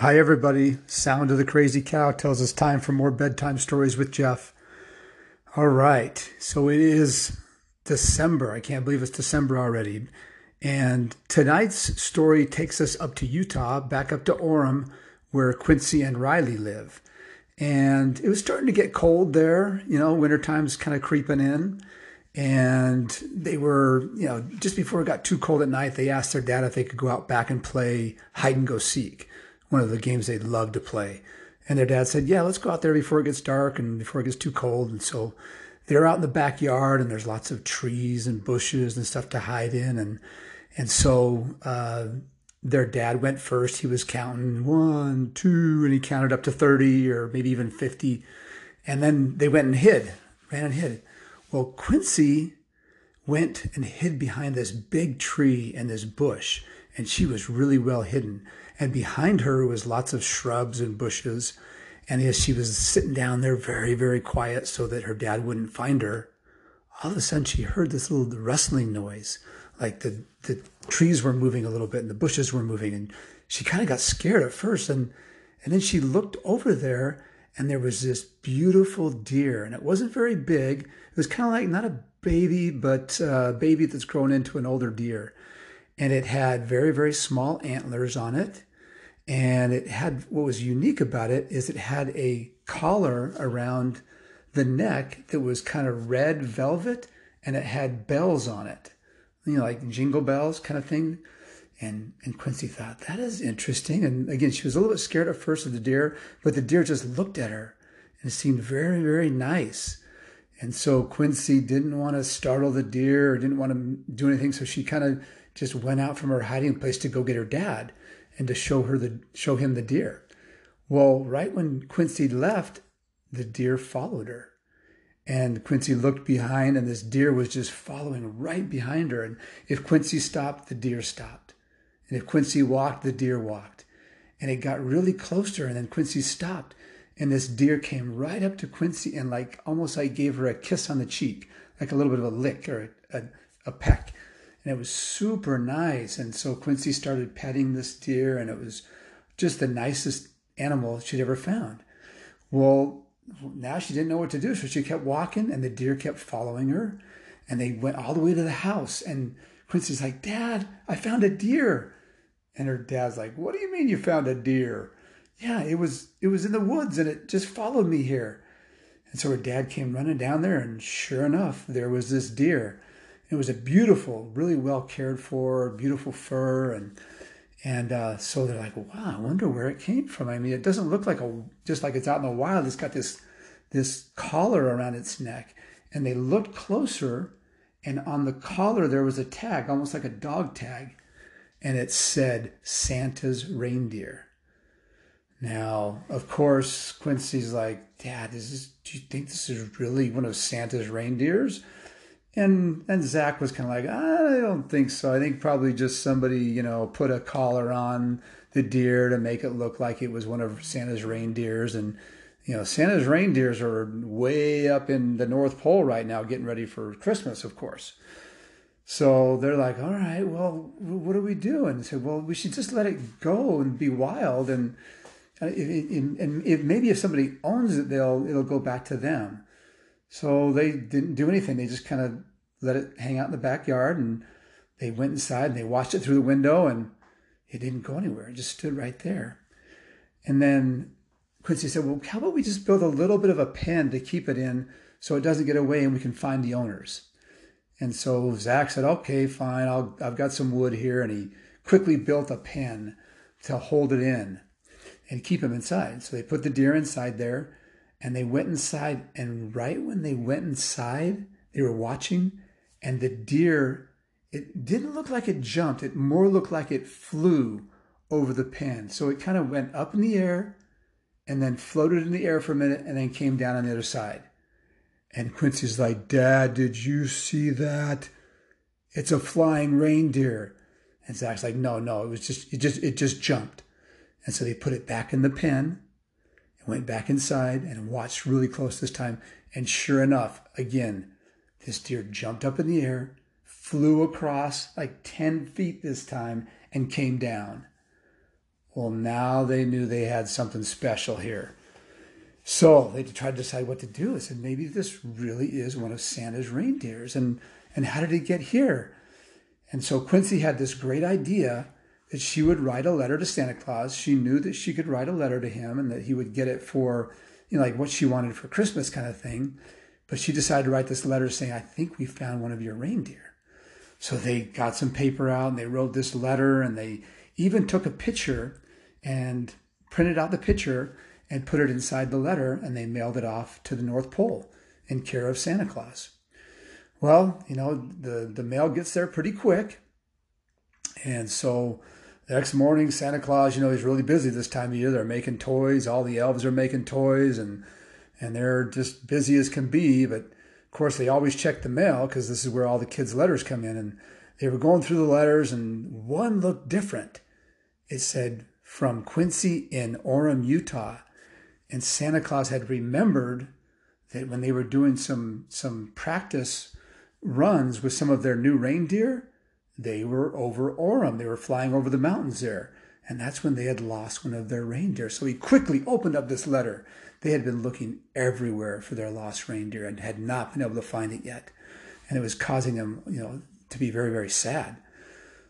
Hi, everybody. Sound of the Crazy Cow tells us time for more bedtime stories with Jeff. All right. So it is December. I can't believe it's December already. And tonight's story takes us up to Utah, back up to Orem, where Quincy and Riley live. And it was starting to get cold there. You know, wintertime's kind of creeping in. And they were, you know, just before it got too cold at night, they asked their dad if they could go out back and play hide and go seek one of the games they'd love to play. And their dad said, Yeah, let's go out there before it gets dark and before it gets too cold. And so they're out in the backyard and there's lots of trees and bushes and stuff to hide in. And, and so, uh, their dad went first. He was counting one, two, and he counted up to 30 or maybe even 50. And then they went and hid, ran and hid. Well, Quincy went and hid behind this big tree and this bush, and she was really well hidden and behind her was lots of shrubs and bushes. And as she was sitting down there very, very quiet so that her dad wouldn't find her, all of a sudden she heard this little rustling noise. Like the, the trees were moving a little bit and the bushes were moving. And she kind of got scared at first. And, and then she looked over there and there was this beautiful deer. And it wasn't very big. It was kind of like not a baby, but a baby that's grown into an older deer. And it had very, very small antlers on it and it had what was unique about it is it had a collar around the neck that was kind of red velvet and it had bells on it, you know, like jingle bells kind of thing. And, and Quincy thought, that is interesting. And again, she was a little bit scared at first of the deer, but the deer just looked at her and it seemed very, very nice. And so Quincy didn't want to startle the deer or didn't want to do anything. So she kind of just went out from her hiding place to go get her dad and to show her the show him the deer. Well, right when Quincy left, the deer followed her. And Quincy looked behind, and this deer was just following right behind her. And if Quincy stopped, the deer stopped. And if Quincy walked, the deer walked. And it got really close to her, and then Quincy stopped. And this deer came right up to Quincy and, like, almost like gave her a kiss on the cheek, like a little bit of a lick or a, a, a peck and it was super nice. And so Quincy started petting this deer, and it was just the nicest animal she'd ever found. Well, now she didn't know what to do, so she kept walking, and the deer kept following her, and they went all the way to the house. And Quincy's like, "Dad, I found a deer," and her dad's like, "What do you mean you found a deer?" Yeah, it was it was in the woods, and it just followed me here. And so her dad came running down there, and sure enough, there was this deer. It was a beautiful, really well cared for, beautiful fur, and and uh, so they're like, wow, I wonder where it came from. I mean, it doesn't look like a just like it's out in the wild. It's got this this collar around its neck, and they looked closer, and on the collar there was a tag, almost like a dog tag, and it said Santa's reindeer. Now, of course, Quincy's like, Dad, is this, do you think this is really one of Santa's reindeers? And and Zach was kind of like, I don't think so. I think probably just somebody, you know, put a collar on the deer to make it look like it was one of Santa's reindeers. And, you know, Santa's reindeers are way up in the North Pole right now getting ready for Christmas, of course. So they're like, all right, well, what do we do? And said, well, we should just let it go and be wild. And, and if maybe if somebody owns it, they'll it'll go back to them. So they didn't do anything. They just kind of let it hang out in the backyard and they went inside and they watched it through the window and it didn't go anywhere. It just stood right there. And then Quincy said, Well, how about we just build a little bit of a pen to keep it in so it doesn't get away and we can find the owners? And so Zach said, Okay, fine. I'll, I've got some wood here. And he quickly built a pen to hold it in and keep him inside. So they put the deer inside there and they went inside. And right when they went inside, they were watching, and the deer, it didn't look like it jumped. It more looked like it flew over the pen. So it kind of went up in the air and then floated in the air for a minute and then came down on the other side. And Quincy's like, Dad, did you see that? It's a flying reindeer. And Zach's like, no, no, it was just, it just, it just jumped. And so they put it back in the pen went back inside and watched really close this time. And sure enough, again, this deer jumped up in the air, flew across like 10 feet this time, and came down. Well, now they knew they had something special here. So they tried to decide what to do. They said, maybe this really is one of Santa's reindeers. And, and how did it get here? And so Quincy had this great idea that she would write a letter to Santa Claus. She knew that she could write a letter to him and that he would get it for, you know, like what she wanted for Christmas kind of thing. But she decided to write this letter saying, I think we found one of your reindeer. So they got some paper out and they wrote this letter and they even took a picture and printed out the picture and put it inside the letter and they mailed it off to the North Pole in care of Santa Claus. Well, you know, the, the mail gets there pretty quick. And so next morning, Santa Claus, you know, he's really busy this time of year. They're making toys. All the elves are making toys and and they're just busy as can be. But of course, they always check the mail because this is where all the kids' letters come in. And they were going through the letters, and one looked different. It said, From Quincy in Orem, Utah. And Santa Claus had remembered that when they were doing some, some practice runs with some of their new reindeer, they were over Orem. They were flying over the mountains there. And that's when they had lost one of their reindeer. So he quickly opened up this letter they had been looking everywhere for their lost reindeer and had not been able to find it yet. And it was causing them, you know, to be very, very sad.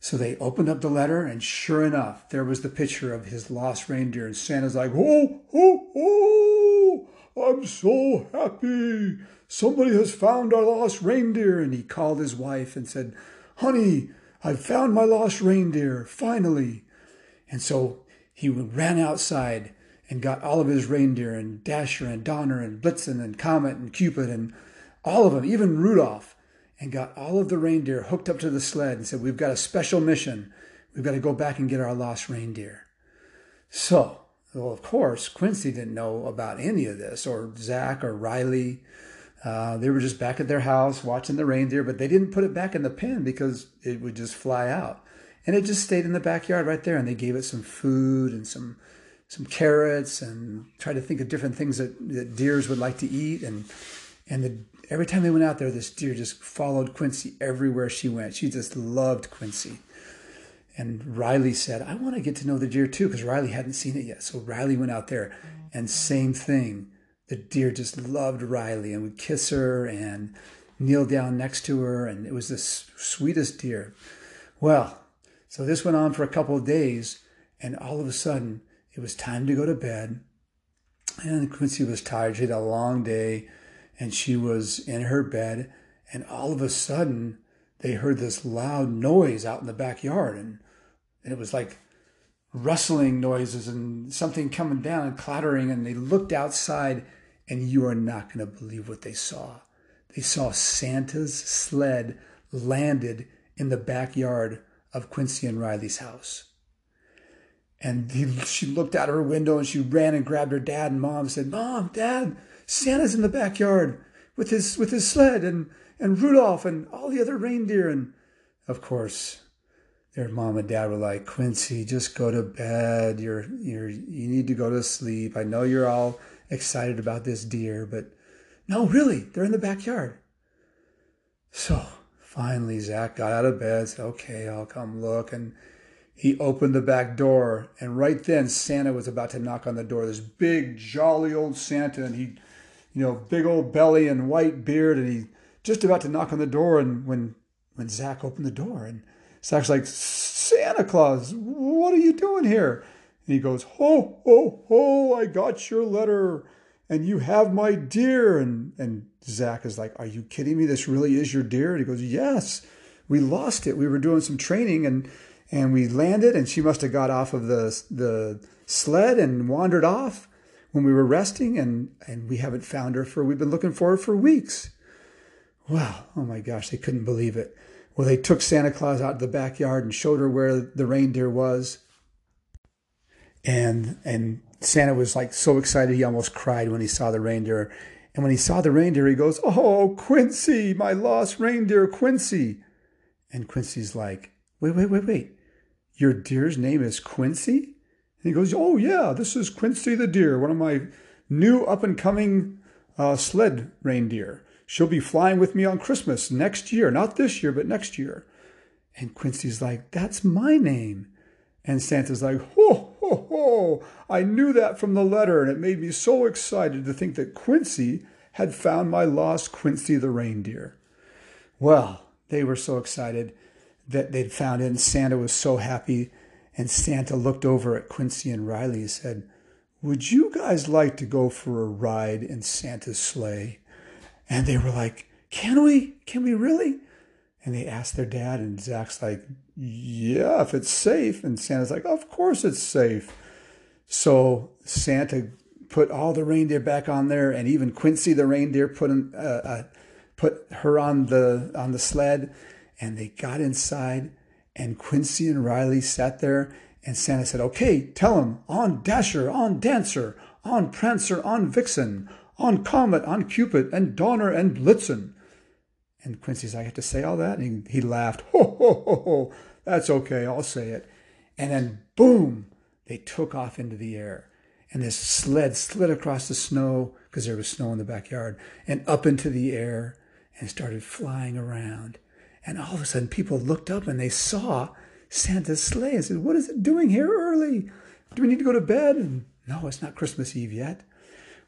So they opened up the letter, and sure enough, there was the picture of his lost reindeer. And Santa's like, Oh, oh, oh, I'm so happy. Somebody has found our lost reindeer. And he called his wife and said, Honey, I've found my lost reindeer, finally. And so he ran outside and got all of his reindeer and Dasher and Donner and Blitzen and Comet and Cupid and all of them, even Rudolph, and got all of the reindeer hooked up to the sled and said, We've got a special mission. We've got to go back and get our lost reindeer. So, well, of course, Quincy didn't know about any of this, or Zach or Riley. Uh, they were just back at their house watching the reindeer, but they didn't put it back in the pen because it would just fly out. And it just stayed in the backyard right there. And they gave it some food and some some carrots and tried to think of different things that, that deers would like to eat. And and the, every time they went out there, this deer just followed Quincy everywhere she went. She just loved Quincy. And Riley said, I want to get to know the deer too, because Riley hadn't seen it yet. So Riley went out there, and same thing. The deer just loved Riley and would kiss her and kneel down next to her. And it was the sweetest deer. Well, so this went on for a couple of days. And all of a sudden, it was time to go to bed. And Quincy was tired. She had a long day and she was in her bed. And all of a sudden, they heard this loud noise out in the backyard. And, it was like rustling noises and something coming down and clattering. And they looked outside, and you are not going to believe what they saw. They saw Santa's sled landed in the backyard of Quincy and Riley's house. And he, she looked out of her window and she ran and grabbed her dad and mom and said, Mom, Dad, Santa's in the backyard with his with his sled and, and Rudolph and all the other reindeer. And of course, their mom and dad were like, Quincy, just go to bed. You're you're you need to go to sleep. I know you're all excited about this deer, but no, really, they're in the backyard. So finally Zach got out of bed, said, Okay, I'll come look and he opened the back door, and right then Santa was about to knock on the door. This big, jolly old Santa, and he, you know, big old belly and white beard, and he just about to knock on the door. And when when Zach opened the door, and Zach's like, Santa Claus, what are you doing here? And he goes, Ho, ho, ho! I got your letter, and you have my deer. And and Zach is like, Are you kidding me? This really is your deer? And he goes, Yes, we lost it. We were doing some training, and and we landed and she must have got off of the the sled and wandered off when we were resting and and we haven't found her for we've been looking for her for weeks well oh my gosh they couldn't believe it well they took santa claus out to the backyard and showed her where the reindeer was and and santa was like so excited he almost cried when he saw the reindeer and when he saw the reindeer he goes oh quincy my lost reindeer quincy and quincy's like wait wait wait wait your deer's name is Quincy? And he goes, Oh, yeah, this is Quincy the deer, one of my new up and coming uh, sled reindeer. She'll be flying with me on Christmas next year, not this year, but next year. And Quincy's like, That's my name. And Santa's like, Ho, ho! I knew that from the letter, and it made me so excited to think that Quincy had found my lost Quincy the reindeer. Well, they were so excited that they'd found it, and Santa was so happy. And Santa looked over at Quincy and Riley and said, Would you guys like to go for a ride in Santa's sleigh? And they were like, Can we? Can we really? And they asked their dad, and Zach's like, Yeah, if it's safe. And Santa's like, Of course it's safe. So Santa put all the reindeer back on there, and even Quincy the reindeer put uh, uh, put her on the on the sled, and they got inside. And Quincy and Riley sat there, and Santa said, "Okay, tell them on Dasher, on Dancer, on Prancer, on Vixen, on Comet, on Cupid, and Donner and Blitzen." And Quincy's, I have to say all that? And he, he laughed, ho, ho, ho, ho, that's okay, I'll say it. And then, boom, they took off into the air. And this sled slid across the snow, because there was snow in the backyard, and up into the air and started flying around. And all of a sudden, people looked up and they saw Santa's sleigh and said, What is it doing here early? Do we need to go to bed? And no, it's not Christmas Eve yet.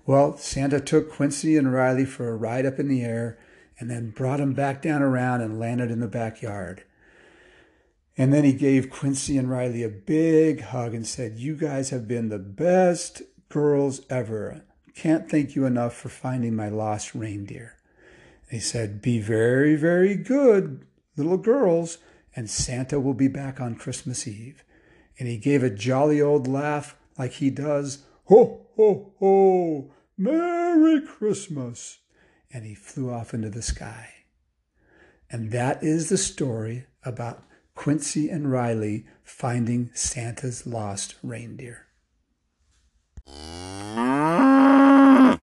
Well, Santa took Quincy and Riley for a ride up in the air and then brought them back down around and landed in the backyard. And then he gave Quincy and Riley a big hug and said, You guys have been the best girls ever. Can't thank you enough for finding my lost reindeer. He said, Be very, very good, little girls, and Santa will be back on Christmas Eve. And he gave a jolly old laugh like he does, Ho, ho, ho, Merry Christmas and he flew off into the sky. And that is the story about Quincy and Riley finding Santa's lost reindeer.